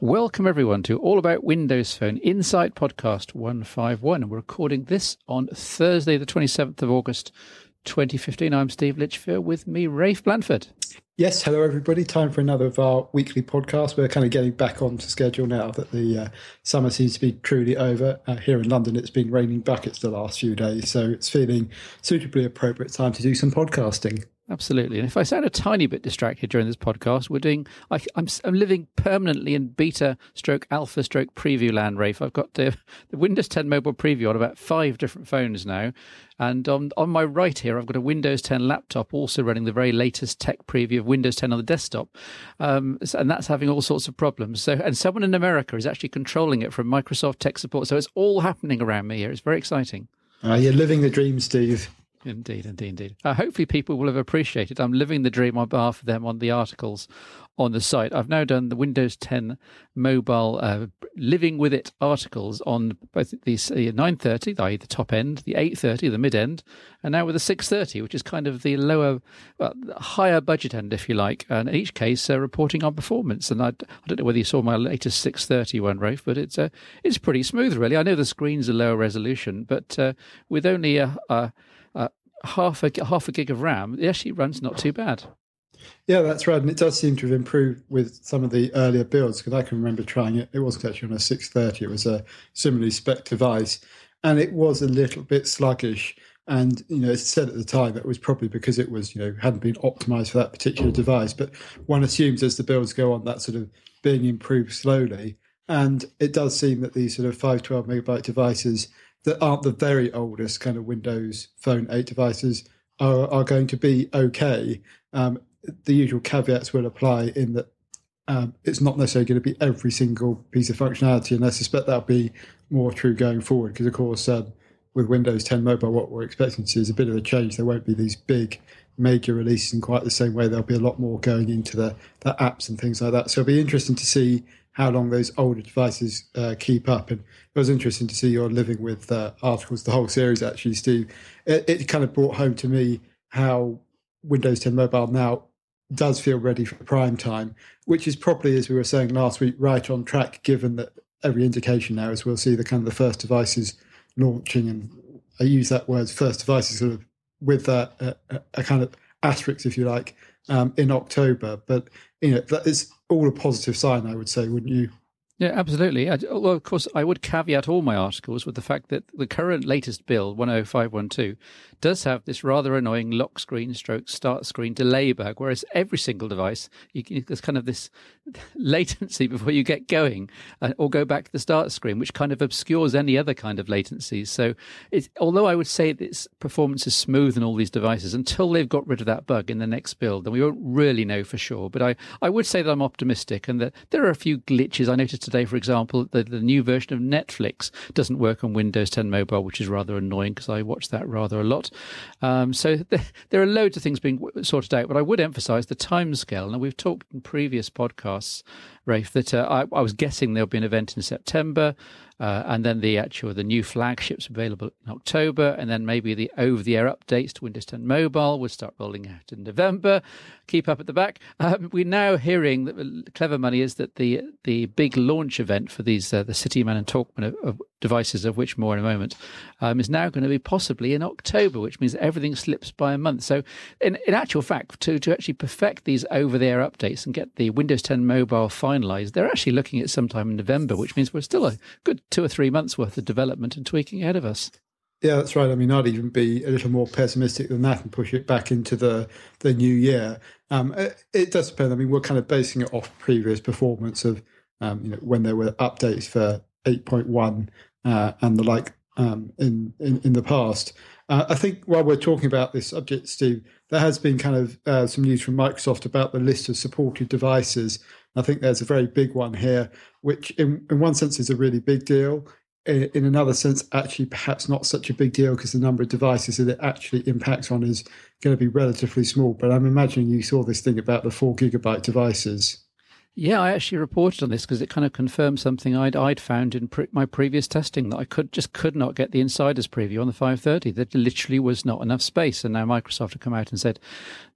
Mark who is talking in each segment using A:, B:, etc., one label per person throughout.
A: Welcome, everyone, to All About Windows Phone Insight Podcast 151. We're recording this on Thursday, the 27th of August, 2015. I'm Steve Litchfield with me, Rafe Blandford.
B: Yes, hello, everybody. Time for another of our weekly podcasts. We're kind of getting back onto schedule now that the uh, summer seems to be truly over. Uh, here in London, it's been raining buckets the last few days, so it's feeling suitably appropriate time to do some podcasting.
A: Absolutely. And if I sound a tiny bit distracted during this podcast, we're doing, I, am I'm living permanently in beta stroke alpha stroke preview land, Rafe. I've got the, the Windows 10 mobile preview on about five different phones now. And on, on my right here, I've got a Windows 10 laptop also running the very latest tech preview of Windows 10 on the desktop. Um, and that's having all sorts of problems. So, and someone in America is actually controlling it from Microsoft tech support. So it's all happening around me here. It's very exciting.
B: Uh, you're living the dream, Steve.
A: Indeed, indeed, indeed. Uh, hopefully, people will have appreciated. I'm living the dream on behalf of them on the articles on the site. I've now done the Windows 10 mobile uh, living with it articles on both the 930, i.e. the top end, the 830, the mid end, and now with the 630, which is kind of the lower, well, higher budget end, if you like. And in each case, uh, reporting on performance. And I, I don't know whether you saw my latest 630 one, Rafe, but it's uh, it's pretty smooth, really. I know the screen's a lower resolution, but uh, with only a, a half a half a gig of RAM, it actually runs not too bad.
B: Yeah, that's right, and it does seem to have improved with some of the earlier builds because I can remember trying it. It wasn't actually on a 630; it was a similarly spec device, and it was a little bit sluggish. And you know, it's said at the time that it was probably because it was you know hadn't been optimized for that particular device. But one assumes as the builds go on, that sort of being improved slowly. And it does seem that these sort of 512 megabyte devices that aren't the very oldest kind of Windows Phone 8 devices are, are going to be okay. Um, the usual caveats will apply in that um, it's not necessarily going to be every single piece of functionality, and I suspect that'll be more true going forward because, of course, um, with Windows 10 Mobile, what we're expecting to see is a bit of a change. There won't be these big major releases in quite the same way. There'll be a lot more going into the, the apps and things like that. So it'll be interesting to see how long those older devices uh, keep up. And it was interesting to see your living with uh, articles, the whole series actually, Steve. It, it, kind of brought home to me how Windows 10 Mobile now does feel ready for prime time, which is probably, as we were saying last week, right on track, given that every indication now is we'll see the kind of the first devices launching. And I use that word first devices sort of with a, a, a kind of asterisk, if you like, um, in October. But you know that is all a positive sign, I would say, wouldn't you?
A: Yeah, absolutely. Well, of course, I would caveat all my articles with the fact that the current latest build, 10512, does have this rather annoying lock screen stroke start screen delay bug, whereas every single device, you, there's kind of this latency before you get going uh, or go back to the start screen, which kind of obscures any other kind of latencies. So, although I would say its performance is smooth in all these devices, until they've got rid of that bug in the next build, then we won't really know for sure. But I, I would say that I'm optimistic and that there are a few glitches. I noticed today, for example, that the new version of Netflix doesn't work on Windows 10 Mobile, which is rather annoying because I watch that rather a lot. Um, so th- there are loads of things being sorted out, but I would emphasize the timescale. Now, we've talked in previous podcasts, Rafe, that uh, I, I was guessing there'll be an event in September. Uh, and then the actual the new flagships available in October, and then maybe the over-the-air updates to Windows 10 Mobile will start rolling out in November. Keep up at the back. Um, we're now hearing that clever money is that the the big launch event for these uh, the Cityman and Talkman of, of devices, of which more in a moment, um, is now going to be possibly in October, which means everything slips by a month. So, in, in actual fact, to to actually perfect these over-the-air updates and get the Windows 10 Mobile finalized, they're actually looking at sometime in November, which means we're still a good two or three months worth of development and tweaking ahead of us.
B: Yeah, that's right. I mean, I'd even be a little more pessimistic than that and push it back into the the new year. Um, it, it, does depend. I mean, we're kind of basing it off previous performance of um, you know when there were updates for 8.1 uh, and the like um, in, in, in the past. Uh, I think while we're talking about this subject, Steve, there has been kind of uh, some news from Microsoft about the list of supported devices. I think there's a very big one here, which in, in one sense is a really big deal. In, in another sense, actually, perhaps not such a big deal because the number of devices that it actually impacts on is going to be relatively small. But I'm imagining you saw this thing about the four gigabyte devices.
A: Yeah, I actually reported on this because it kind of confirmed something I'd I'd found in pre- my previous testing that I could just could not get the insiders preview on the 530. There literally was not enough space, and now Microsoft have come out and said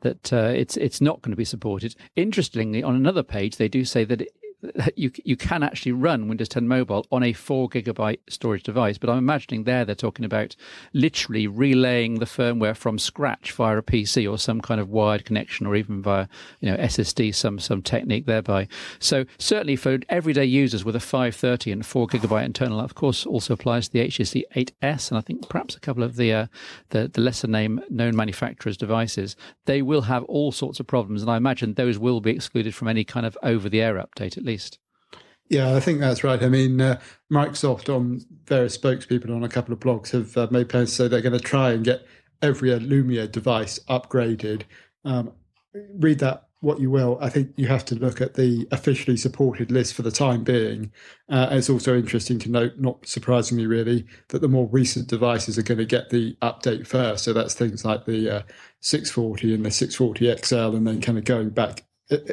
A: that uh, it's it's not going to be supported. Interestingly, on another page, they do say that it, you you can actually run Windows 10 Mobile on a four gigabyte storage device, but I'm imagining there they're talking about literally relaying the firmware from scratch via a PC or some kind of wired connection, or even via you know SSD, some some technique thereby. So certainly for everyday users with a 530 and four gigabyte internal, of course also applies to the HTC 8S, and I think perhaps a couple of the uh, the, the lesser name known manufacturers' devices. They will have all sorts of problems, and I imagine those will be excluded from any kind of over the air update at least.
B: Yeah, I think that's right. I mean, uh, Microsoft on various spokespeople on a couple of blogs have uh, made plans to say they're going to try and get every Lumia device upgraded. Um, read that what you will. I think you have to look at the officially supported list for the time being. Uh, it's also interesting to note, not surprisingly, really, that the more recent devices are going to get the update first. So that's things like the uh, 640 and the 640 XL, and then kind of going back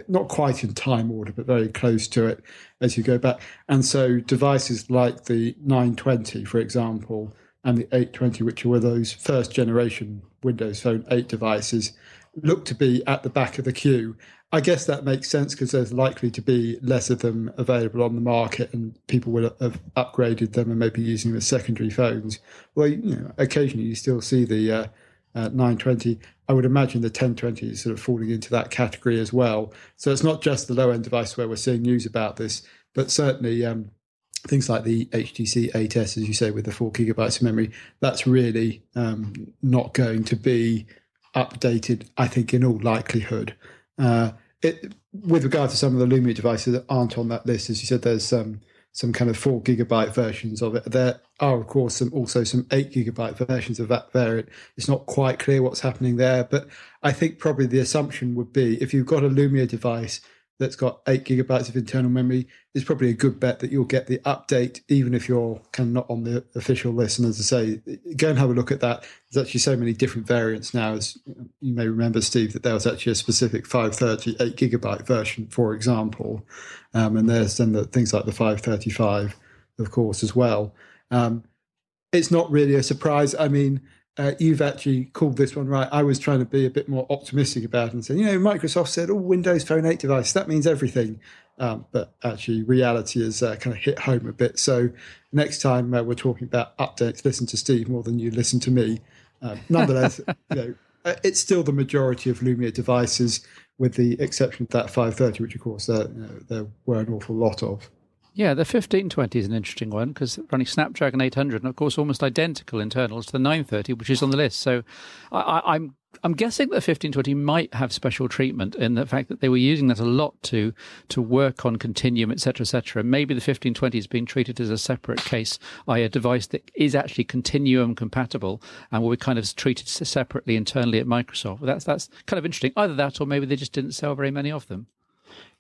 B: not quite in time order, but very close to it as you go back. And so devices like the 920, for example, and the 820, which were those first generation Windows Phone 8 devices, look to be at the back of the queue. I guess that makes sense because there's likely to be less of them available on the market, and people will have upgraded them and maybe using them as secondary phones. Well, you know, occasionally you still see the uh, uh, 920. I would imagine the 1020 is sort of falling into that category as well. So it's not just the low end device where we're seeing news about this, but certainly um, things like the HTC 8S, as you say, with the four gigabytes of memory, that's really um, not going to be updated, I think, in all likelihood. Uh, it, with regard to some of the Lumia devices that aren't on that list, as you said, there's um, some kind of four gigabyte versions of it. There are, of course, some also some eight gigabyte versions of that variant. It's not quite clear what's happening there, but I think probably the assumption would be if you've got a Lumia device that's got eight gigabytes of internal memory, it's probably a good bet that you'll get the update, even if you're kind of not on the official list. And as I say, go and have a look at that. There's actually so many different variants now. As you may remember, Steve, that there was actually a specific 538 gigabyte version, for example. Um, and there's then the things like the 535, of course, as well. Um, it's not really a surprise. I mean, uh, you've actually called this one right. I was trying to be a bit more optimistic about it and say, you know, Microsoft said, oh, Windows Phone 8 device, that means everything. Um, but actually, reality has uh, kind of hit home a bit. So next time uh, we're talking about updates, listen to Steve more than you listen to me. Um, nonetheless, you know, uh, it's still the majority of Lumia devices, with the exception of that 530, which of course uh, you know, there were an awful lot of.
A: Yeah, the 1520 is an interesting one because running Snapdragon 800 and of course almost identical internals to the 930, which is on the list. So I, I'm I'm guessing that the 1520 might have special treatment in the fact that they were using that a lot to to work on Continuum, etc., etc. Maybe the 1520 is being treated as a separate case, i.e., a device that is actually Continuum compatible and will be kind of treated separately internally at Microsoft. That's that's kind of interesting. Either that, or maybe they just didn't sell very many of them.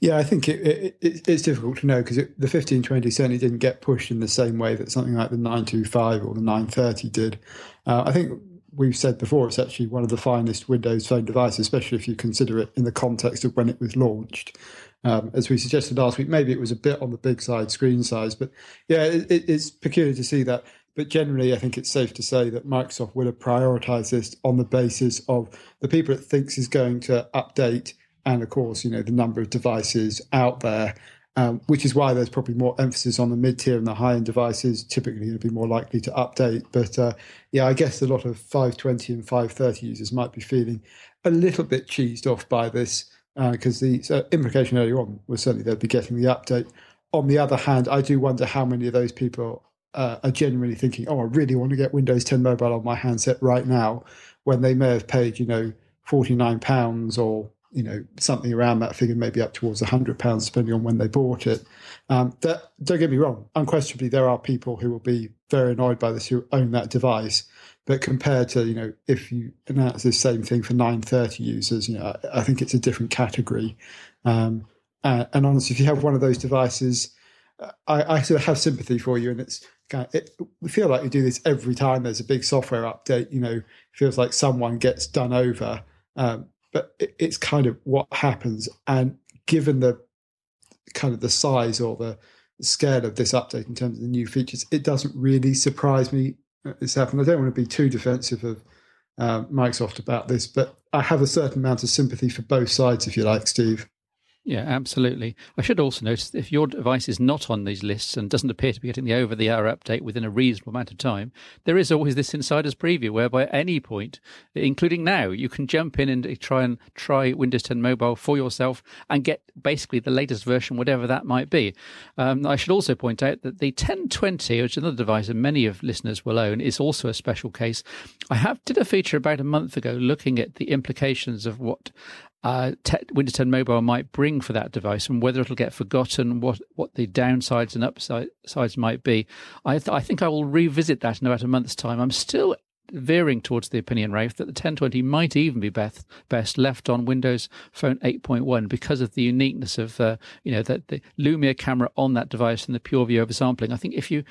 B: Yeah, I think it, it, it, it's difficult to know because the 1520 certainly didn't get pushed in the same way that something like the 925 or the 930 did. Uh, I think we've said before it's actually one of the finest Windows Phone devices, especially if you consider it in the context of when it was launched. Um, as we suggested last week, maybe it was a bit on the big side screen size, but yeah, it's peculiar to see that. But generally, I think it's safe to say that Microsoft will have prioritized this on the basis of the people it thinks is going to update and of course, you know, the number of devices out there, um, which is why there's probably more emphasis on the mid tier and the high end devices. Typically, you'll be more likely to update. But uh, yeah, I guess a lot of 520 and 530 users might be feeling a little bit cheesed off by this because uh, the so implication earlier on was certainly they'd be getting the update. On the other hand, I do wonder how many of those people uh, are genuinely thinking, "Oh, I really want to get Windows 10 Mobile on my handset right now," when they may have paid, you know, 49 pounds or you know something around that figure, maybe up towards a hundred pounds, depending on when they bought it. Um, that, don't get me wrong. Unquestionably, there are people who will be very annoyed by this who own that device. But compared to you know, if you announce the same thing for 930 users, you know, I, I think it's a different category. Um, uh, and honestly, if you have one of those devices, uh, I, I sort of have sympathy for you, and it's kind of, it, we feel like we do this every time there's a big software update. You know, feels like someone gets done over. Um, but it's kind of what happens. And given the kind of the size or the scale of this update in terms of the new features, it doesn't really surprise me it's happened. I don't want to be too defensive of uh, Microsoft about this, but I have a certain amount of sympathy for both sides, if you like, Steve.
A: Yeah, absolutely. I should also notice if your device is not on these lists and doesn't appear to be getting the over the hour update within a reasonable amount of time, there is always this insider's preview whereby at any point, including now, you can jump in and try and try Windows 10 Mobile for yourself and get basically the latest version, whatever that might be. Um, I should also point out that the 1020, which is another device that many of listeners will own, is also a special case. I have did a feature about a month ago looking at the implications of what uh, te- Windows 10 Mobile might bring for that device and whether it'll get forgotten, what, what the downsides and upsides might be. I, th- I think I will revisit that in about a month's time. I'm still veering towards the opinion, Rafe, that the 1020 might even be best, best left on Windows Phone 8.1 because of the uniqueness of, uh, you know, the, the Lumia camera on that device and the PureView oversampling. I think if you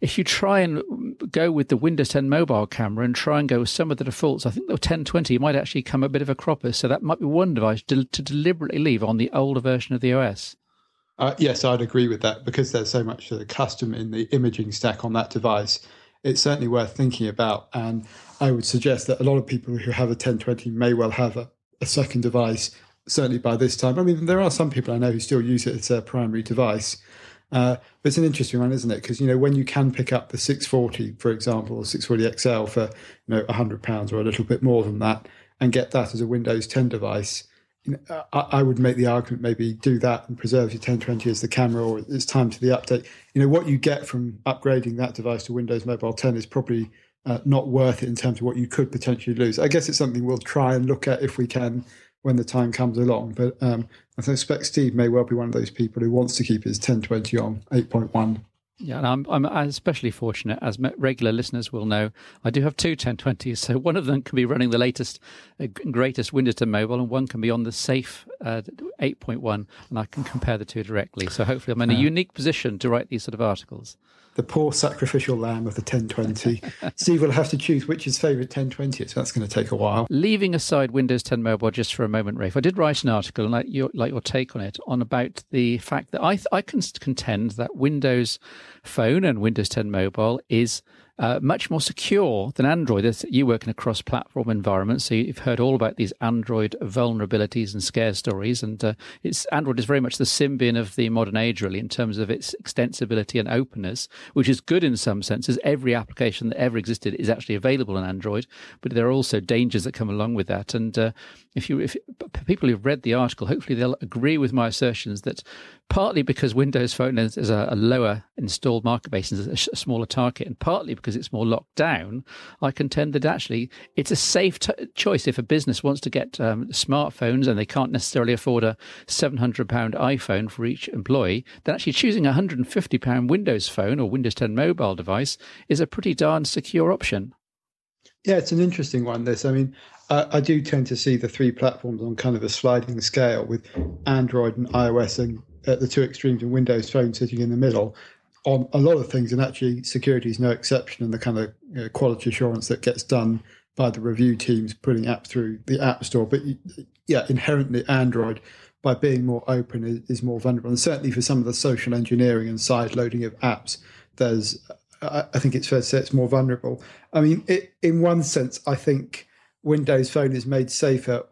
A: if you try and go with the Windows 10 mobile camera and try and go with some of the defaults, I think the 1020 might actually come a bit of a cropper. So that might be one device to, to deliberately leave on the older version of the OS.
B: Uh, yes, I'd agree with that because there's so much the custom in the imaging stack on that device. It's certainly worth thinking about. And I would suggest that a lot of people who have a 1020 may well have a, a second device, certainly by this time. I mean, there are some people I know who still use it as their primary device. Uh, but it's an interesting one, isn't it? Because you know when you can pick up the 640, for example, or 640 XL for you know 100 pounds or a little bit more than that, and get that as a Windows 10 device, you know, I, I, would make the argument maybe do that and preserve your 1020 as the camera, or it's time to the update. You know what you get from upgrading that device to Windows Mobile 10 is probably uh, not worth it in terms of what you could potentially lose. I guess it's something we'll try and look at if we can when the time comes along. But um, I suspect Steve may well be one of those people who wants to keep his 1020 on 8.1.
A: Yeah, and I'm, I'm especially fortunate, as regular listeners will know, I do have two 1020s. So one of them can be running the latest, uh, greatest Windows 10 Mobile, and one can be on the safe uh, 8.1, and I can compare the two directly. So hopefully I'm in a unique position to write these sort of articles
B: the poor sacrificial lamb of the 1020. Steve will have to choose which his favourite 1020 is. That's going to take a while.
A: Leaving aside Windows 10 Mobile just for a moment, Rafe, I did write an article and like your, like your take on it on about the fact that I, I can contend that Windows Phone and Windows 10 Mobile is uh, much more secure than Android. You work in a cross platform environment, so you've heard all about these Android vulnerabilities and scare stories. And uh, it's Android is very much the Symbian of the modern age, really, in terms of its extensibility and openness, which is good in some senses. Every application that ever existed is actually available on Android, but there are also dangers that come along with that. And uh, if you, if people who've read the article, hopefully they'll agree with my assertions that partly because Windows Phone is, is a, a, lower installed market base and a, a, smaller target, and partly because it's more locked down, I contend that actually it's a safe t- choice if a business wants to get um, smartphones and they can't necessarily afford a £700 iPhone for each employee, then actually choosing a £150 Windows Phone or Windows 10 mobile device is a pretty darn secure option.
B: Yeah, it's an interesting one. This, I mean, I, I do tend to see the three platforms on kind of a sliding scale with Android and iOS and at the two extremes and Windows Phone sitting in the middle on a lot of things. And actually, security is no exception. And the kind of you know, quality assurance that gets done by the review teams putting apps through the App Store. But yeah, inherently, Android, by being more open, is, is more vulnerable. And certainly for some of the social engineering and side loading of apps, there's I think it's fair to say it's more vulnerable. I mean, it, in one sense, I think Windows Phone is made safer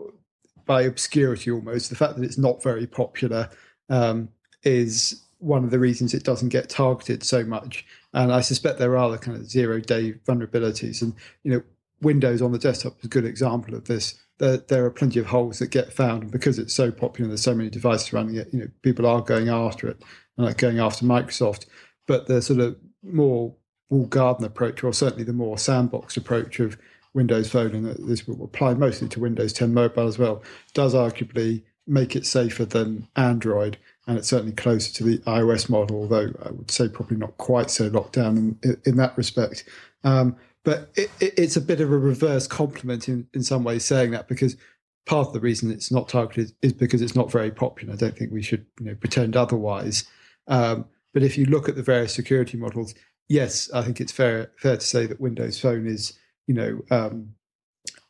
B: by obscurity almost. The fact that it's not very popular um, is one of the reasons it doesn't get targeted so much. And I suspect there are the kind of zero day vulnerabilities. And, you know, Windows on the desktop is a good example of this. There, there are plenty of holes that get found. And because it's so popular, there's so many devices running it, you know, people are going after it and like going after Microsoft. But the sort of more walled garden approach, or certainly the more sandbox approach of Windows Phone, and this will apply mostly to Windows 10 Mobile as well, does arguably make it safer than Android, and it's certainly closer to the iOS model, although I would say probably not quite so locked down in, in that respect. Um, but it, it, it's a bit of a reverse compliment in, in some ways saying that because part of the reason it's not targeted is because it's not very popular. I don't think we should you know, pretend otherwise. Um, but if you look at the various security models, yes, I think it's fair fair to say that Windows Phone is you know um,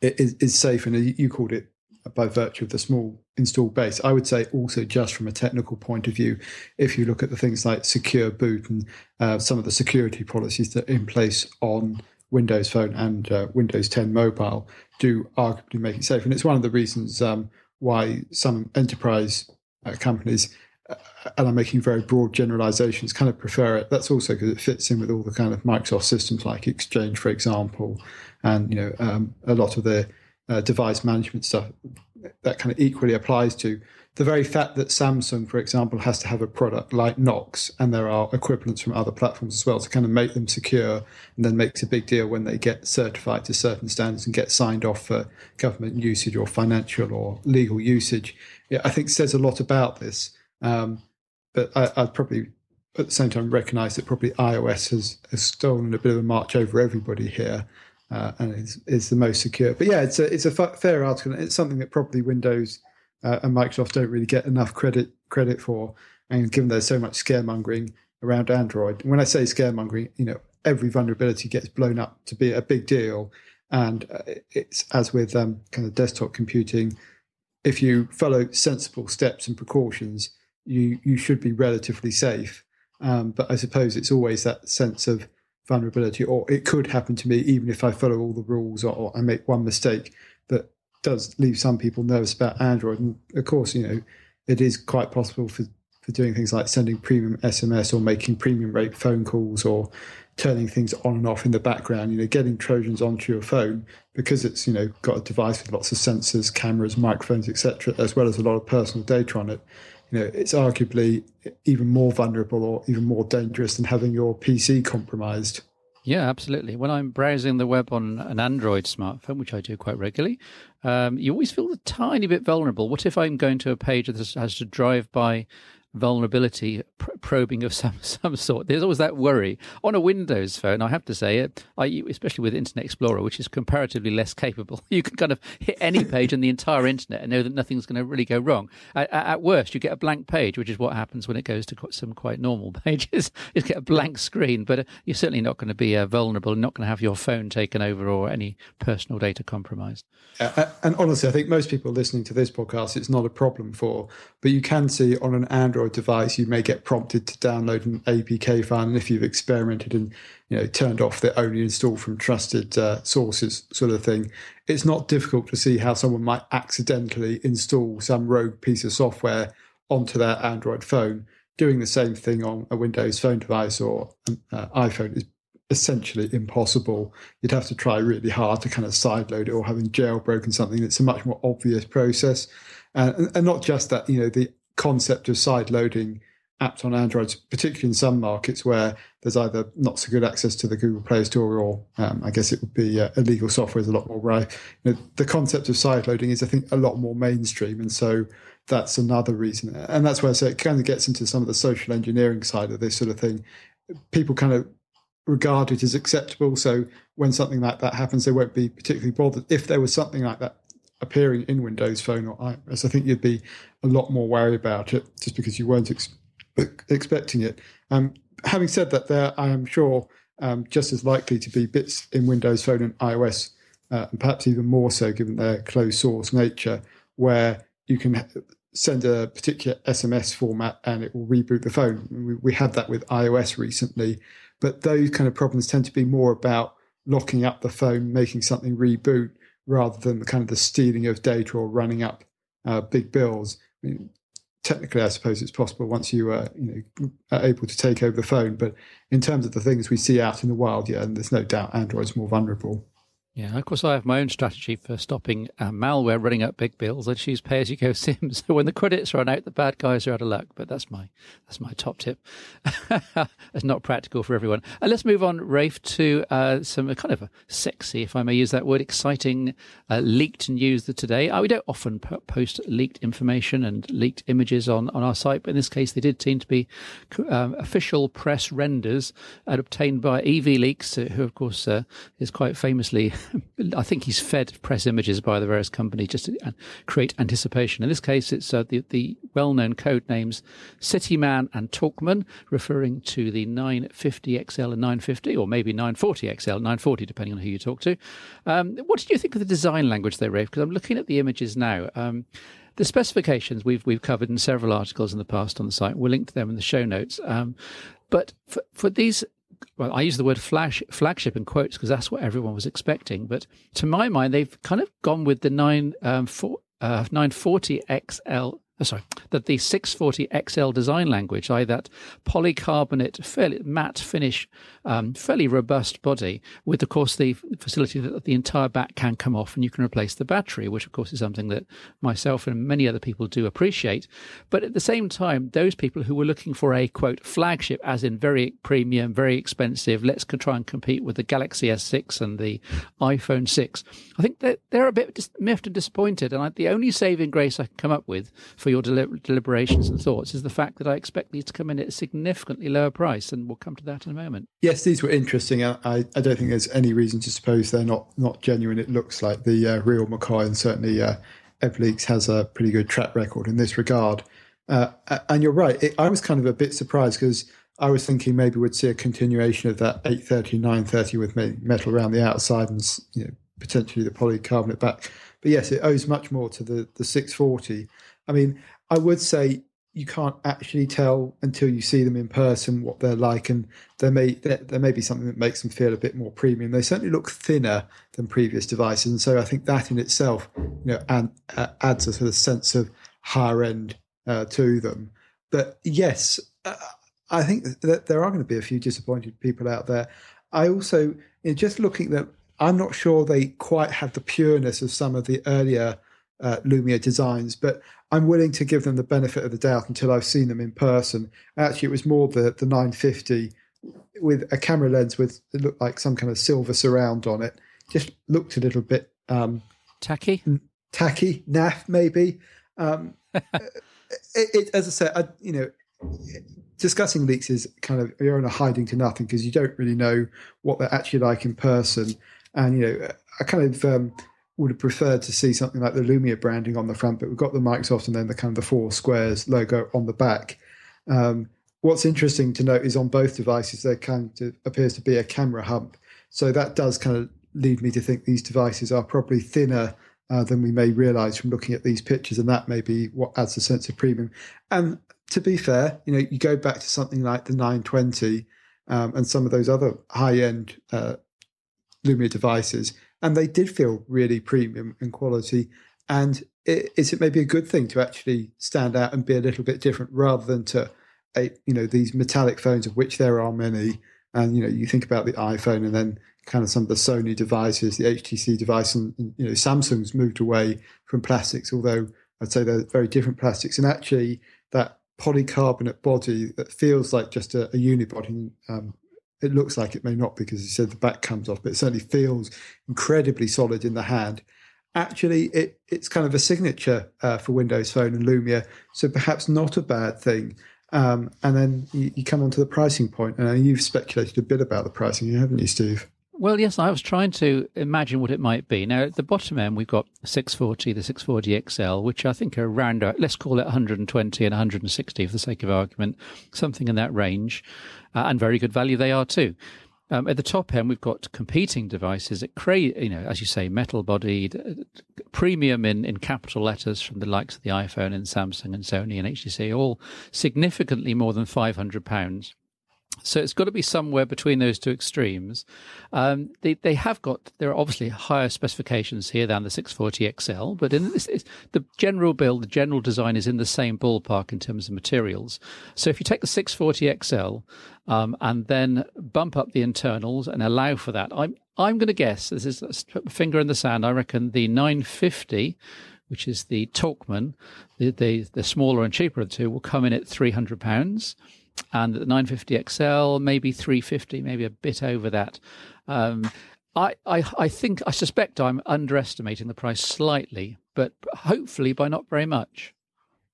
B: is, is safe, and you called it by virtue of the small installed base. I would say also just from a technical point of view, if you look at the things like secure boot and uh, some of the security policies that are in place on Windows Phone and uh, Windows 10 Mobile, do arguably make it safe. And it's one of the reasons um, why some enterprise uh, companies and I'm making very broad generalizations, kind of prefer it. That's also because it fits in with all the kind of Microsoft systems like Exchange, for example, and you know um, a lot of the uh, device management stuff that kind of equally applies to the very fact that Samsung, for example, has to have a product like Knox, and there are equivalents from other platforms as well to kind of make them secure, and then makes a big deal when they get certified to certain standards and get signed off for government usage or financial or legal usage. Yeah, I think says a lot about this. Um, but I, would probably at the same time recognise that probably iOS has, has stolen a bit of a march over everybody here. Uh, and is, is the most secure. But yeah, it's a it's a fair article. It's something that probably Windows uh, and Microsoft don't really get enough credit credit for. And given there's so much scaremongering around Android, when I say scaremongering, you know every vulnerability gets blown up to be a big deal. And uh, it's as with um, kind of desktop computing, if you follow sensible steps and precautions, you you should be relatively safe. Um, but I suppose it's always that sense of vulnerability, or it could happen to me even if I follow all the rules or, or I make one mistake that does leave some people nervous about Android. And of course, you know, it is quite possible for, for doing things like sending premium SMS or making premium rate phone calls or turning things on and off in the background, you know, getting Trojans onto your phone because it's, you know, got a device with lots of sensors, cameras, microphones, etc., as well as a lot of personal data on it you know, it's arguably even more vulnerable or even more dangerous than having your PC compromised.
A: Yeah, absolutely. When I'm browsing the web on an Android smartphone, which I do quite regularly, um, you always feel a tiny bit vulnerable. What if I'm going to a page that has to drive by vulnerability pr- probing of some some sort. There's always that worry on a Windows phone. I have to say it, I, especially with Internet Explorer, which is comparatively less capable. You can kind of hit any page on the entire internet and know that nothing's going to really go wrong. At, at, worst, you get a blank page, which is what happens when it goes to some quite normal pages. you get a blank screen, but uh, you're certainly not going to be uh, vulnerable. Not going to have your phone taken over or any personal data compromised.
B: Uh, and honestly, I think most people listening to this podcast, it's not a problem for. But you can see on an Android device, you may get prompted to download an APK file. And if you've experimented and you know turned off the only install from trusted uh, sources sort of thing, it's not difficult to see how someone might accidentally install some rogue piece of software onto their Android phone. Doing the same thing on a Windows phone device or an uh, iPhone is essentially impossible. You'd have to try really hard to kind of sideload it or having jailbroken something. It's a much more obvious process. Uh, and, not just that, you know, the concept of side loading apps on Android, particularly in some markets where there's either not so good access to the Google Play Store or um, I guess it would be uh, illegal software is a lot more right. You know, the concept of side loading is, I think, a lot more mainstream. And so that's another reason. And that's where I say it kind of gets into some of the social engineering side of this sort of thing. People kind of regard it as acceptable. So when something like that happens, they won't be particularly bothered. If there was something like that appearing in Windows Phone or iOS, I think you'd be a lot more worried about it just because you weren't ex- expecting it. Um, having said that, there I am sure um, just as likely to be bits in Windows Phone and iOS, uh, and perhaps even more so given their closed source nature, where you can send a particular SMS format and it will reboot the phone. We, we had that with iOS recently, but those kind of problems tend to be more about locking up the phone, making something reboot, rather than the kind of the stealing of data or running up uh, big bills. I mean, technically, I suppose it's possible once you uh, you know are able to take over the phone. But in terms of the things we see out in the wild, yeah, and there's no doubt Android's more vulnerable.
A: Yeah, of course, I have my own strategy for stopping uh, malware running up big bills. I choose pay-as-you-go SIMs. So when the credits run out, the bad guys are out of luck. But that's my that's my top tip. it's not practical for everyone. Uh, let's move on, Rafe, to uh, some kind of sexy, if I may use that word, exciting uh, leaked news that today. Uh, we don't often post leaked information and leaked images on, on our site, but in this case, they did seem to be um, official press renders obtained by Evleaks, who, of course, is quite famously I think he's fed press images by the various companies just to create anticipation. In this case, it's uh, the, the well known code names Cityman and Talkman, referring to the 950 XL and 950, or maybe 940 XL, 940, depending on who you talk to. Um, what did you think of the design language they Rafe? Because I'm looking at the images now. Um, the specifications we've we've covered in several articles in the past on the site. We'll link to them in the show notes. Um, but for, for these well, I use the word flash, flagship in quotes because that's what everyone was expecting. But to my mind, they've kind of gone with the 9, um, four, uh, 940 XL sorry, that the 640 XL design language, i.e., that polycarbonate, fairly matte finish, um, fairly robust body, with of course the facility that the entire back can come off and you can replace the battery, which of course is something that myself and many other people do appreciate. But at the same time, those people who were looking for a quote flagship, as in very premium, very expensive, let's try and compete with the Galaxy S6 and the iPhone 6, I think that they're a bit miffed and disappointed. And I, the only saving grace I can come up with for for your deliberations and thoughts is the fact that I expect these to come in at a significantly lower price, and we'll come to that in a moment.
B: Yes, these were interesting. I, I don't think there's any reason to suppose they're not not genuine. It looks like the uh, real McCoy, and certainly uh, Evleaks has a pretty good track record in this regard. Uh, and you're right. It, I was kind of a bit surprised because I was thinking maybe we'd see a continuation of that 830, 930 with metal around the outside and you know potentially the polycarbonate back. But yes, it owes much more to the the 640. I mean, I would say you can't actually tell until you see them in person what they're like, and there may there, there, may be something that makes them feel a bit more premium. They certainly look thinner than previous devices, and so I think that in itself, you know, and, uh, adds a sort of sense of higher end uh, to them. But yes, uh, I think that there are going to be a few disappointed people out there. I also, know, just looking at them, I'm not sure they quite have the pureness of some of the earlier uh, Lumia designs, but I'm willing to give them the benefit of the doubt until I've seen them in person. Actually, it was more the the 950 with a camera lens with it looked like some kind of silver surround on it. Just looked a little bit um,
A: tacky,
B: tacky, naff maybe. Um, it, it, as I said, I, you know, discussing leaks is kind of you're in a hiding to nothing because you don't really know what they're actually like in person. And you know, I kind of um, would have preferred to see something like the Lumia branding on the front, but we've got the Microsoft and then the kind of the four squares logo on the back. Um, what's interesting to note is on both devices there kind of appears to be a camera hump, so that does kind of lead me to think these devices are probably thinner uh, than we may realise from looking at these pictures, and that may be what adds a sense of premium. And to be fair, you know, you go back to something like the 920 um, and some of those other high-end uh, Lumia devices and they did feel really premium in quality. And it, is it maybe a good thing to actually stand out and be a little bit different rather than to, a, you know, these metallic phones of which there are many. And you know, you think about the iPhone and then kind of some of the Sony devices, the HTC device, and, and you know, Samsung's moved away from plastics, although I'd say they're very different plastics. And actually, that polycarbonate body that feels like just a, a unibody um, it looks like it may not because you said the back comes off, but it certainly feels incredibly solid in the hand. Actually, it, it's kind of a signature uh, for Windows Phone and Lumia, so perhaps not a bad thing. Um, and then you, you, come on to the pricing point, and you've speculated a bit about the pricing, haven't you, Steve?
A: Well, yes, I was trying to imagine what it might be. Now, at the bottom end, we've got 640, the 640 XL, which I think are around, let's call it 120 and 160 for the sake of argument, something in that range, uh, and very good value they are too. Um, at the top end, we've got competing devices at cra- you know, as you say, metal bodied, uh, premium in, in capital letters from the likes of the iPhone and Samsung and Sony and HTC, all significantly more than five hundred pounds. So it's got to be somewhere between those two extremes. Um, they they have got there are obviously higher specifications here than the 640 XL, but in this the general build, the general design is in the same ballpark in terms of materials. So if you take the 640 XL um, and then bump up the internals and allow for that, I'm I'm going to guess this is put finger in the sand. I reckon the 950 which is the Talkman, the, the, the smaller and cheaper of the two, will come in at three hundred pounds and the 950 XL, maybe 350, maybe a bit over that. Um, I, I, I think, I suspect I'm underestimating the price slightly, but hopefully by not very much.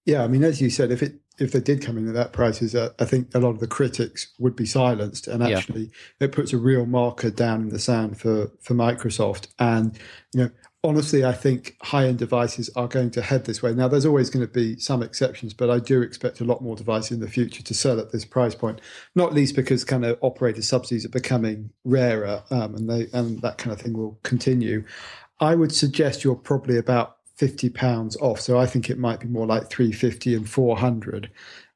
B: Yeah, I mean, as you said, if it if they did come in at that prices, uh, I think a lot of the critics would be silenced, and actually yeah. it puts a real marker down in the sand for for Microsoft. And you know, honestly, I think high end devices are going to head this way. Now, there's always going to be some exceptions, but I do expect a lot more devices in the future to sell at this price point. Not least because kind of operator subsidies are becoming rarer, um, and they and that kind of thing will continue. I would suggest you're probably about fifty pounds off. So I think it might be more like three fifty and four hundred.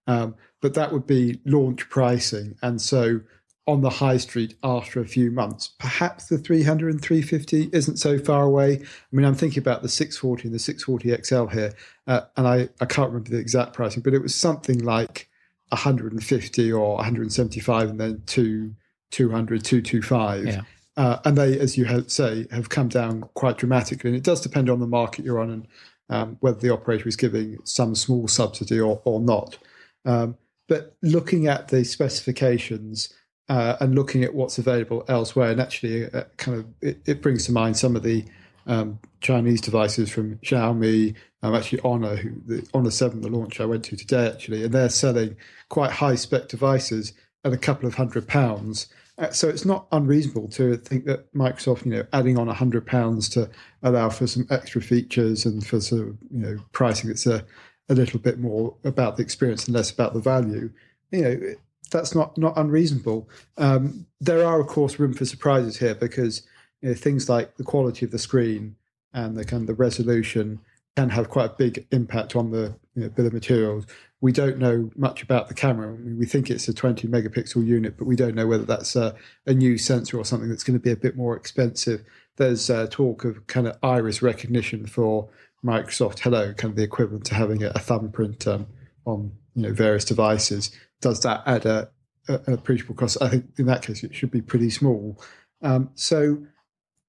B: Um, but that would be launch pricing, and so on the high street after a few months, perhaps the 300 and 350 isn't so far away. I mean, I'm thinking about the 640 and the 640 XL here, uh, and I, I can't remember the exact pricing, but it was something like 150 or 175 and then two, 200, 225. Yeah. Uh, and they, as you say, have come down quite dramatically. And it does depend on the market you're on and um, whether the operator is giving some small subsidy or, or not. Um, but looking at the specifications uh, and looking at what's available elsewhere, and actually, uh, kind of, it, it, brings to mind some of the um, Chinese devices from Xiaomi, um, actually Honor, who the Honor Seven, the launch I went to today, actually, and they're selling quite high spec devices at a couple of hundred pounds. Uh, so it's not unreasonable to think that Microsoft, you know, adding on a hundred pounds to allow for some extra features and for sort of you know pricing that's a, a little bit more about the experience and less about the value. You know, that's not not unreasonable. Um, there are of course room for surprises here because you know, things like the quality of the screen and the kind of the resolution can have quite a big impact on the you know, bill of materials. We don't know much about the camera. I mean, we think it's a 20 megapixel unit, but we don't know whether that's a, a new sensor or something that's going to be a bit more expensive. There's uh, talk of kind of iris recognition for Microsoft Hello, kind of the equivalent to having a, a thumbprint um, on you know various devices. Does that add a, a, an appreciable cost? I think in that case it should be pretty small. Um, so,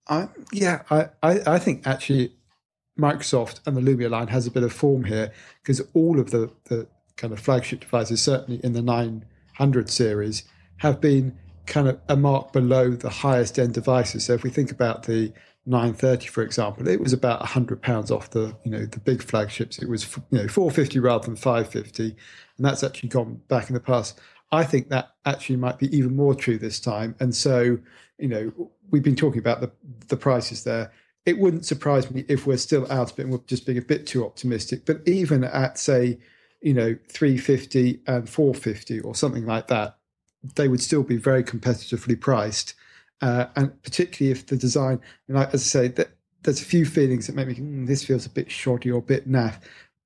B: I yeah, I, I, I think actually Microsoft and the Lumia line has a bit of form here because all of the, the kind of flagship devices, certainly in the 900 series, have been kind of a mark below the highest end devices. So if we think about the 930, for example, it was about 100 pounds off the you know the big flagships. It was you know 450 rather than 550, and that's actually gone back in the past. I think that actually might be even more true this time. And so you know we've been talking about the the prices there it wouldn't surprise me if we're still out of it and we're just being a bit too optimistic. But even at say, you know, 350 and 450 or something like that, they would still be very competitively priced. Uh, and particularly if the design, and as I say, that there's a few feelings that make me mm, this feels a bit shoddy or a bit naff.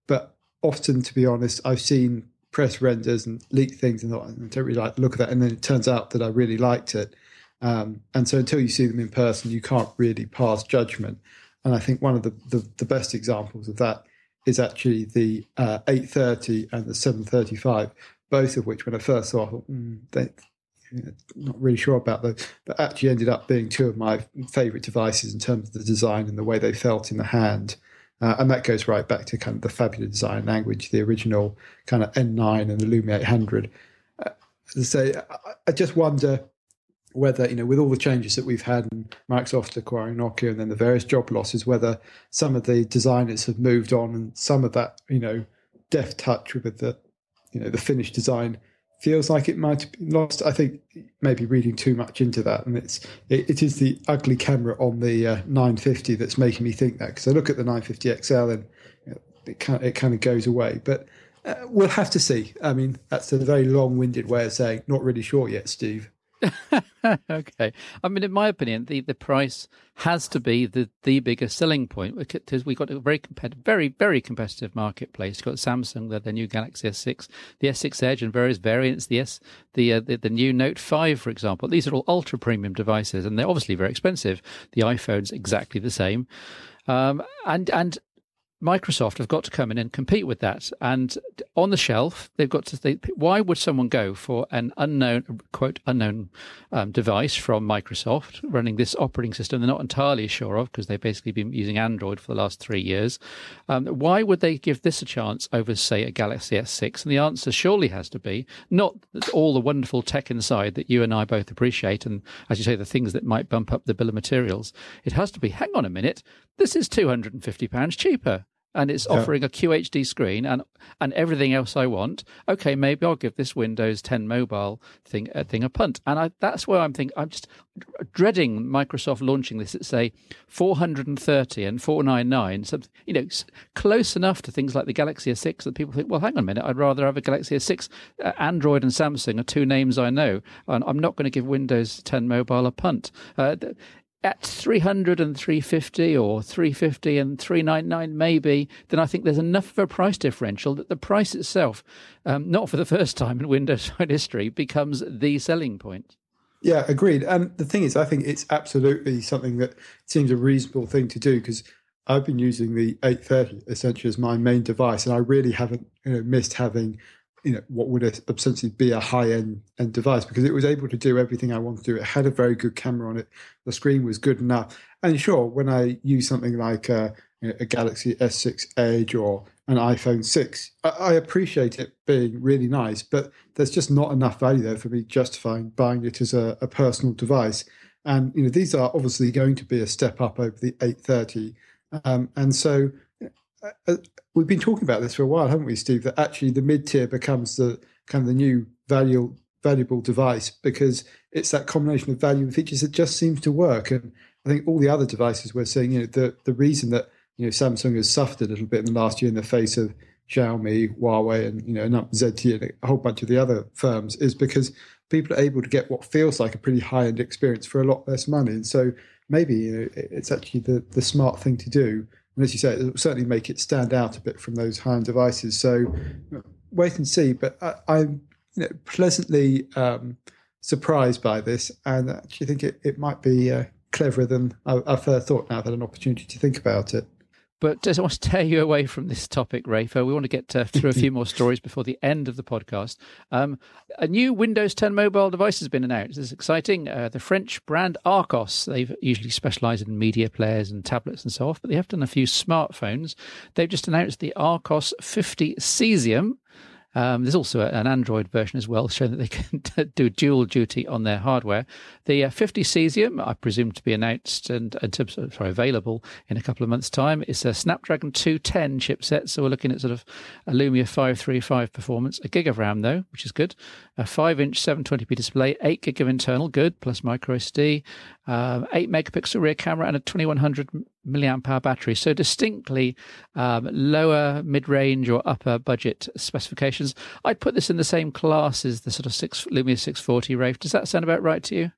B: But often, to be honest, I've seen press renders and leaked things and thought, I don't really like the look of that. And then it turns out that I really liked it. Um, and so until you see them in person, you can't really pass judgment. And I think one of the, the, the best examples of that is actually the uh, 830 and the 735, both of which, when I first saw, thought, mm, they, not really sure about those, but actually ended up being two of my favorite devices in terms of the design and the way they felt in the hand. Uh, and that goes right back to kind of the fabulous design language, the original kind of N9 and the Lumia 800. Uh, I say, I, I just wonder whether you know with all the changes that we've had and Microsoft acquiring Nokia and then the various job losses, whether some of the designers have moved on and some of that you know deft touch with the you know the finished design feels like it might have been lost. I think maybe reading too much into that, and it's it, it is the ugly camera on the uh, 950 that's making me think that because I look at the 950 XL and it kind it kind of goes away, but. Uh, we'll have to see. I mean, that's a very long-winded way of saying not really sure yet, Steve.
A: okay. I mean, in my opinion, the, the price has to be the, the biggest selling point because we've got a very competitive, very, very competitive marketplace. You've got Samsung, the, the new Galaxy S6, the S6 Edge and various variants, the S, the, uh, the, the new Note 5, for example. These are all ultra premium devices and they're obviously very expensive. The iPhone's exactly the same. Um, and, and Microsoft have got to come in and compete with that. And on the shelf, they've got to. They, why would someone go for an unknown, quote, unknown um, device from Microsoft running this operating system they're not entirely sure of because they've basically been using Android for the last three years? Um, why would they give this a chance over, say, a Galaxy S6? And the answer surely has to be not all the wonderful tech inside that you and I both appreciate, and as you say, the things that might bump up the bill of materials. It has to be, hang on a minute, this is £250 cheaper and it's yeah. offering a QHD screen and and everything else I want. Okay, maybe I'll give this Windows 10 mobile thing a thing a punt. And I, that's where I'm thinking. I'm just dreading Microsoft launching this at say 430 and 499, something you know, close enough to things like the Galaxy S6 that people think, well, hang on a minute, I'd rather have a Galaxy S6. Uh, Android and Samsung are two names I know, and I'm not going to give Windows 10 mobile a punt. Uh, at 300 and 350 or 350 and 399 maybe then i think there's enough of a price differential that the price itself um, not for the first time in windows phone history becomes the selling point.
B: Yeah agreed. And the thing is i think it's absolutely something that seems a reasonable thing to do because i've been using the 830 essentially as my main device and i really haven't you know, missed having you know what would essentially be a high end, end device because it was able to do everything I wanted to do. It had a very good camera on it. The screen was good enough. And sure, when I use something like a, you know, a Galaxy S6 Edge or an iPhone 6, I, I, appreciate it being really nice, but there's just not enough value there for me justifying buying it as a, a personal device. And you know these are obviously going to be a step up over the 830. Um, and so Uh, uh, we've been talking about this for a while, haven't we, Steve? That actually the mid tier becomes the kind of the new value, valuable device because it's that combination of value and features that just seems to work. And I think all the other devices we're seeing, you know, the the reason that you know Samsung has suffered a little bit in the last year in the face of Xiaomi, Huawei, and you know, ZTE and a whole bunch of the other firms is because people are able to get what feels like a pretty high end experience for a lot less money. And so maybe you know, it's actually the the smart thing to do and as you say, it will certainly make it stand out a bit from those high-end devices. So wait and see. But I, am you know, pleasantly um, surprised by this, and actually think it, it might be uh, cleverer than I, first thought. Now I've had an opportunity to think about it.
A: But I want to tear you away from this topic, Rafe. We want to get uh, through a few more stories before the end of the podcast. Um, a new Windows 10 mobile device has been announced. This is exciting. Uh, the French brand Archos, they've usually specialized in media players and tablets and so on, but they have done a few smartphones. They've just announced the Archos 50 Cesium, um, there's also an Android version as well, showing that they can do dual duty on their hardware. The uh, 50 Cesium, I presume to be announced and, and to, sorry, available in a couple of months' time. is a Snapdragon 210 chipset, so we're looking at sort of a Lumia 535 performance. A gig of RAM though, which is good. A 5-inch 720p display, 8 gig of internal, good, plus micro SD, um, 8 megapixel rear camera, and a 2100 milliamp hour battery. So distinctly um, lower, mid-range, or upper budget specifications. I'd put this in the same class as the sort of six Lumia 640 Rafe. Does that sound about right to you?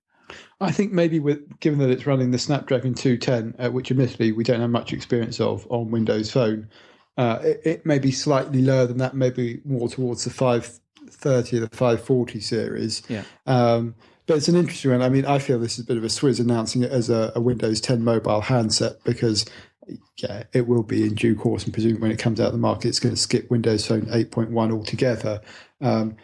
B: I think maybe with given that it's running the Snapdragon 210, uh, which admittedly we don't have much experience of on Windows Phone, uh, it, it, may be slightly lower than that, maybe more towards the 530 or the 540 series.
A: Yeah.
B: Um, but it's an interesting one. I mean, I feel this is a bit of a Swizz announcing it as a, a Windows 10 mobile handset because, yeah, it will be in due course, and presumably when it comes out of the market, it's going to skip Windows Phone 8.1 altogether. Um,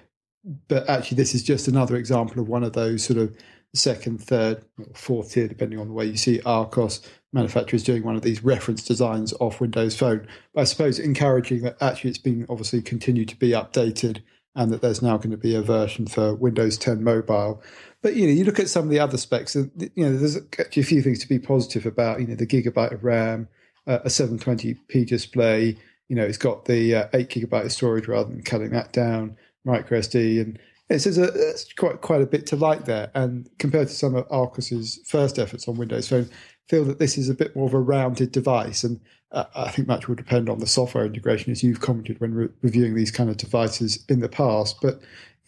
B: but actually, this is just another example of one of those sort of second, third, fourth tier, depending on the way you see Archos manufacturers doing one of these reference designs off Windows Phone. But I suppose encouraging that actually it's been obviously continued to be updated and that there's now going to be a version for Windows 10 mobile. But you know, you look at some of the other specs, and you know, there's actually a few things to be positive about. You know, the gigabyte of RAM, uh, a 720p display. You know, it's got the uh, eight gigabyte of storage rather than cutting that down. Micro SD, and it's, a, it's quite quite a bit to like there. And compared to some of Archos's first efforts on Windows Phone, feel that this is a bit more of a rounded device. And I think much will depend on the software integration, as you've commented when re- reviewing these kind of devices in the past. But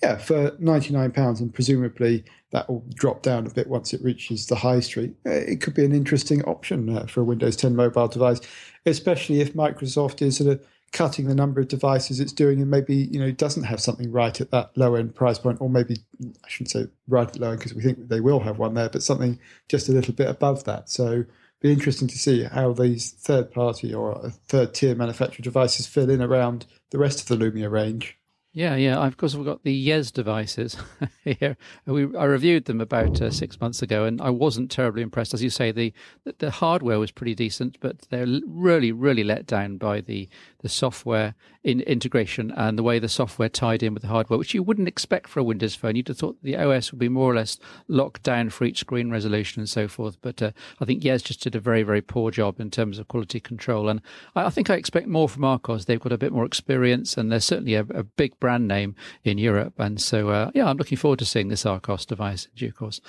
B: yeah, for £99, and presumably that will drop down a bit once it reaches the high street, uh, it could be an interesting option uh, for a Windows 10 mobile device, especially if Microsoft is sort of cutting the number of devices it's doing and maybe you know doesn't have something right at that low end price point or maybe i shouldn't say right at low end because we think they will have one there but something just a little bit above that so be interesting to see how these third party or third tier manufactured devices fill in around the rest of the lumia range
A: yeah, yeah. Of course, we've got the Yezz devices here. We, I reviewed them about uh, six months ago, and I wasn't terribly impressed. As you say, the the hardware was pretty decent, but they're really, really let down by the, the software in integration and the way the software tied in with the hardware, which you wouldn't expect for a Windows phone. You'd have thought the OS would be more or less locked down for each screen resolution and so forth. But uh, I think Yezz just did a very, very poor job in terms of quality control. And I, I think I expect more from Archos. They've got a bit more experience and they're certainly a, a big brand name in Europe. And so, uh, yeah, I'm looking forward to seeing this Archos device in due course.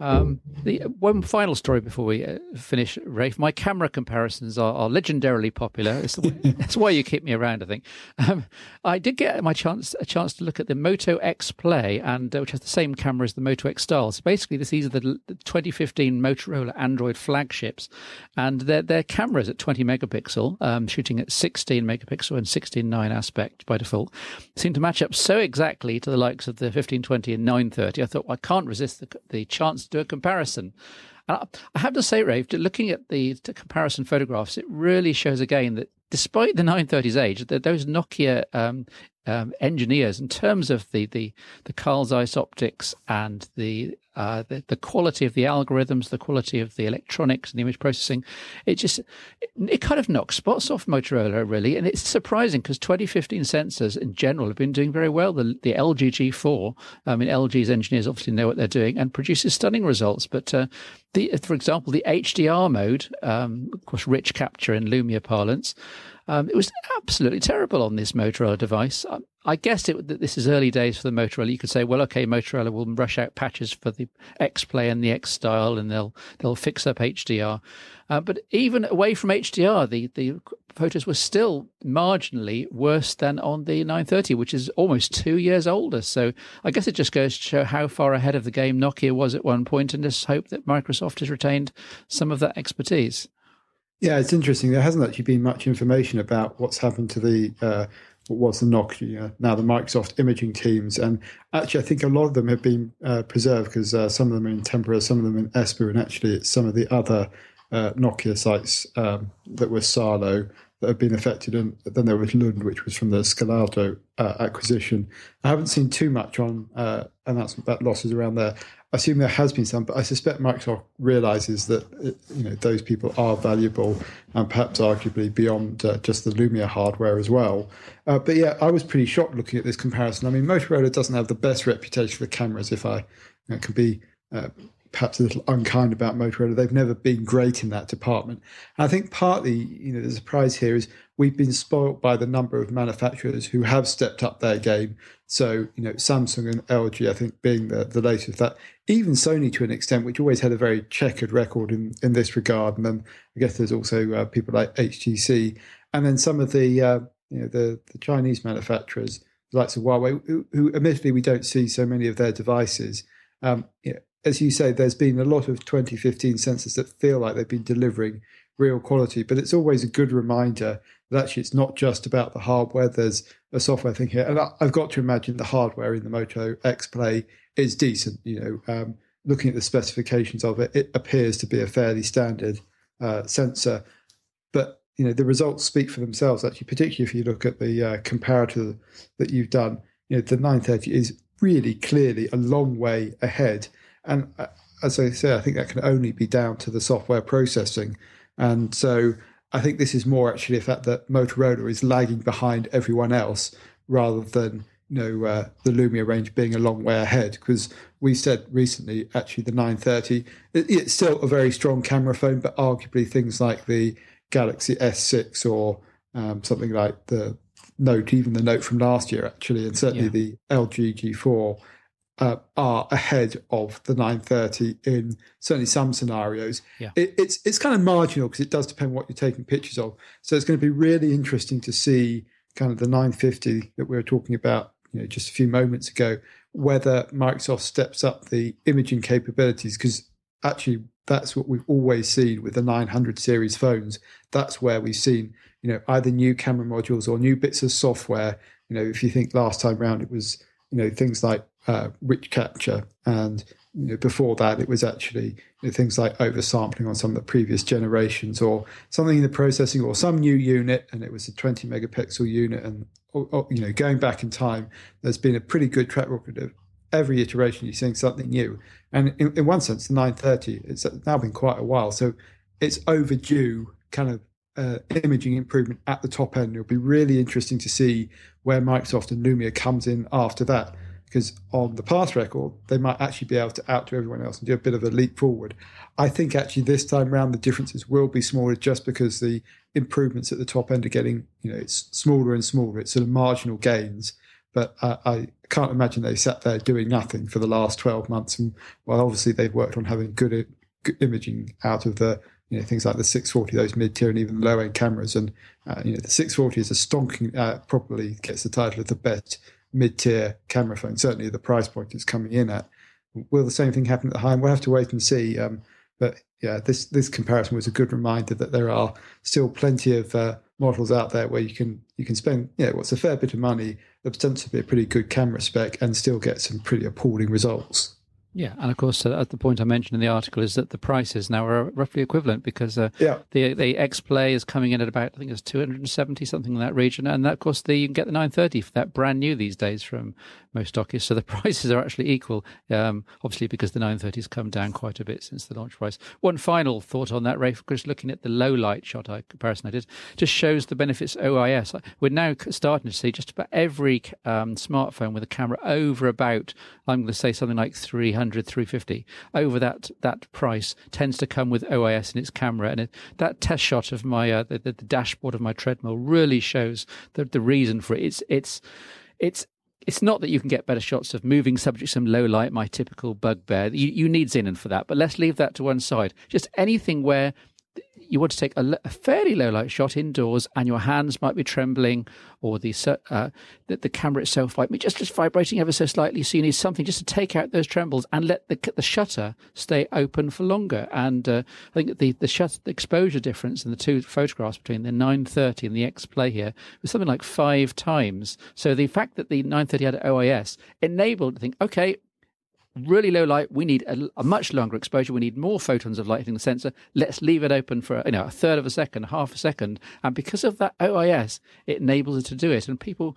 A: Um, the one final story before we uh, finish, Rafe. My camera comparisons are, are legendarily popular. It's that's why you keep me around, I think. Um, I did get my chance a chance to look at the Moto X Play, and uh, which has the same camera as the Moto X Style. So basically, this, these are the, the 2015 Motorola Android flagships, and their their cameras at 20 megapixel, um, shooting at 16 megapixel and 16:9 aspect by default, seem to match up so exactly to the likes of the 1520 and 930. I thought well, I can't resist the the chance do a comparison. And I have to say, Rafe, looking at the comparison photographs, it really shows again that despite the 930's age, that those Nokia um, um, engineers, in terms of the the the Carl Zeiss optics and the, uh, the, the quality of the algorithms, the quality of the electronics and the image processing, it just it, it kind of knocks spots off Motorola really, and it's surprising because 2015 sensors in general have been doing very well. The the LG G4, I mean LG's engineers obviously know what they're doing and produces stunning results, but uh, the for example the HDR mode, um, of course, rich capture in Lumia parlance. Um, it was absolutely terrible on this Motorola device. I, I guess it, that this is early days for the Motorola. You could say, well, okay, Motorola will rush out patches for the X Play and the X Style, and they'll they'll fix up HDR. Uh, but even away from HDR, the the photos were still marginally worse than on the 930, which is almost two years older. So I guess it just goes to show how far ahead of the game Nokia was at one point, and just hope that Microsoft has retained some of that expertise.
B: Yeah, it's interesting. There hasn't actually been much information about what's happened to the uh, what was the Nokia, now the Microsoft imaging teams, and actually, I think a lot of them have been uh, preserved because uh, some of them are in Tampere, some of them in Espoo, and actually, it's some of the other uh, Nokia sites um, that were Salo that have been affected, and then there was Lund, which was from the Scalado uh, acquisition. I haven't seen too much on uh, announcement about losses around there. Assume there has been some, but I suspect Microsoft realizes that you know those people are valuable and perhaps arguably beyond uh, just the Lumia hardware as well. Uh, but yeah, I was pretty shocked looking at this comparison. I mean, Motorola doesn't have the best reputation for cameras. If I you know, can be uh, perhaps a little unkind about Motorola. They've never been great in that department. And I think partly, you know, the surprise here is we've been spoilt by the number of manufacturers who have stepped up their game. So, you know, Samsung and LG, I think, being the, the latest that. Even Sony, to an extent, which always had a very checkered record in, in this regard. And then I guess there's also uh, people like HTC. And then some of the, uh, you know, the, the Chinese manufacturers, the likes of Huawei, who, who admittedly we don't see so many of their devices. Um, you know, as you say, there's been a lot of 2015 sensors that feel like they've been delivering real quality, but it's always a good reminder that actually it's not just about the hardware. There's a software thing here, and I've got to imagine the hardware in the Moto X Play is decent. You know, um, looking at the specifications of it, it appears to be a fairly standard uh, sensor, but you know the results speak for themselves. Actually, particularly if you look at the uh, comparator that you've done, you know the 930 is really clearly a long way ahead and uh, as I say, I think that can only be down to the software processing. And so I think this is more actually a fact that Motorola is lagging behind everyone else rather than you know uh, the Lumia range being a long way ahead. Because we said recently, actually, the 930 it, it's still a very strong camera phone, but arguably things like the Galaxy S6 or um, something like the Note, even the Note from last year, actually, and certainly yeah. the LG G4 uh, are ahead of the 930 in certainly some scenarios.
A: Yeah.
B: It, it's it's kind of marginal because it does depend what you're taking pictures of. So it's going to be really interesting to see kind of the 950 that we were talking about, you know, just a few moments ago, whether Microsoft steps up the imaging capabilities because actually that's what we've always seen with the 900 series phones. That's where we've seen, you know, either new camera modules or new bits of software. You know, if you think last time round it was, you know, things like uh, rich capture, and you know, before that it was actually things like oversampling on some of the previous generations, or something in the processing, or some new unit, and it was a 20 megapixel unit, and or, or, you know, going back in time, there's been a pretty good track record of every iteration you're seeing something new, and in, in one sense, the 930 it's now been quite a while, so it's overdue, kind of uh, imaging improvement at the top end. It'll be really interesting to see where Microsoft and Lumia comes in after that. Because on the past record, they might actually be able to outdo everyone else and do a bit of a leap forward. I think actually this time around the differences will be smaller just because the improvements at the top end are getting, you know, it's smaller and smaller. It's sort of marginal gains. But I, I can't imagine they sat there doing nothing for the last 12 months. And well, obviously they've worked on having good, good imaging out of the you know things like the 640, those mid tier and even low end cameras. And uh, you know the 640 is a stonking, uh, probably gets the title of the best mid tier camera phone. Certainly the price point is coming in at. Will the same thing happen at the high end? We'll have to wait and see. Um, but yeah, this this comparison was a good reminder that there are still plenty of uh, models out there where you can you can spend yeah what's a fair bit of money, potential a pretty good camera spec, and still get some pretty appalling results.
A: Yeah, and of course, uh, at the point I mentioned in the article is that the prices now are roughly equivalent because uh, yeah. the the X Play is coming in at about I think it's two hundred and seventy something in that region, and that, of course the, you can get the nine thirty for that brand new these days from most stockists. So the prices are actually equal, um, obviously because the nine thirty thirties come down quite a bit since the launch price. One final thought on that, Ray, because looking at the low light shot I, comparison I did, just shows the benefits OIS. We're now starting to see just about every um, smartphone with a camera over about I'm going to say something like three hundred 300, 350 over that that price tends to come with OIS in its camera, and it, that test shot of my uh, the, the, dashboard of my treadmill really shows the the reason for it. It's it's it's it's not that you can get better shots of moving subjects in low light, my typical bugbear. You, you need Xenon for that, but let's leave that to one side. Just anything where you want to take a, a, fairly low light shot indoors and your hands might be trembling or the, uh, the, the camera itself might be just, just vibrating ever so slightly. So you need something just to take out those trembles and let the, the shutter stay open for longer. And uh, I think the, the shutter the exposure difference in the two photographs between the 930 and the X Play here was something like five times. So the fact that the 930 had OIS enabled to think, okay, really low light, we need a, a, much longer exposure. We need more photons of light hitting the sensor. Let's leave it open for you know a third of a second, half a second, and because of that OIS, it enables it to do it. And people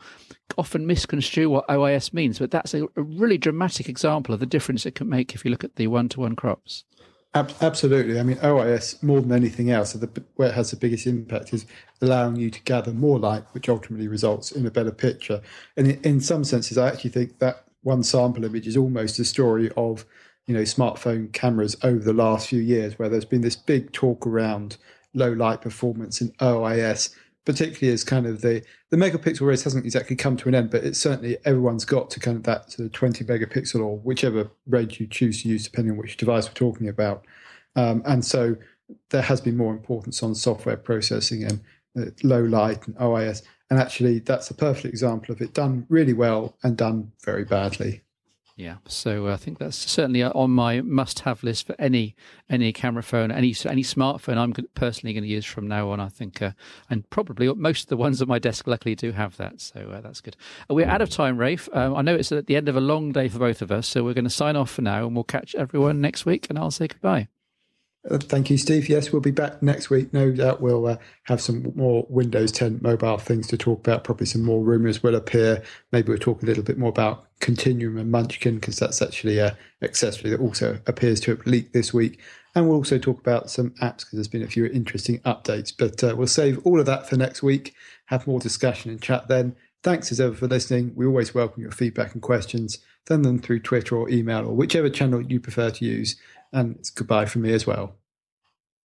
A: often misconstrue what OIS means, but that's a, a really dramatic example of the difference it can make if you look at the one-to-one crops.
B: Absolutely. I mean, OIS, more than anything else, where it has the biggest impact is allowing you to gather more light, which ultimately results in a better picture. And in some senses, I actually think that one sample image is almost a story of you know smartphone cameras over the last few years, where there's been this big talk around low light performance in OIS, particularly as kind of the the megapixel race hasn't exactly come to an end, but it's certainly everyone's got to kind of that sort of 20 megapixel or whichever range you choose to use, depending on which device we're talking about. Um, and so there has been more importance on software processing and uh, low light and OIS. And actually, that's a perfect example of it done really well and done very badly.
A: Yeah, so uh, I think that's certainly on my must-have list for any any camera phone, any any smartphone I'm personally going to use from now on. I think, uh, and probably most of the ones at my desk luckily do have that, so uh, that's good. We're out of time, Rafe. Um, I know it's at the end of a long day for both of us, so we're going to sign off for now, and we'll catch everyone next week. And I'll say goodbye.
B: Uh, thank you, Steve. Yes, we'll be back next week. No doubt we'll uh, have some more Windows 10 mobile things to talk about. Probably some more rumors will appear. Maybe we'll talk a little bit more about Continuum and Munchkin because that's actually a accessory that also appears to have leaked this week. And we'll also talk about some apps because there's been a few interesting updates. But uh, we'll save all of that for next week. Have more discussion and chat then. Thanks as ever for listening. We always welcome your feedback and questions. Send them through Twitter or email or whichever channel you prefer to use. And it's goodbye from me as well.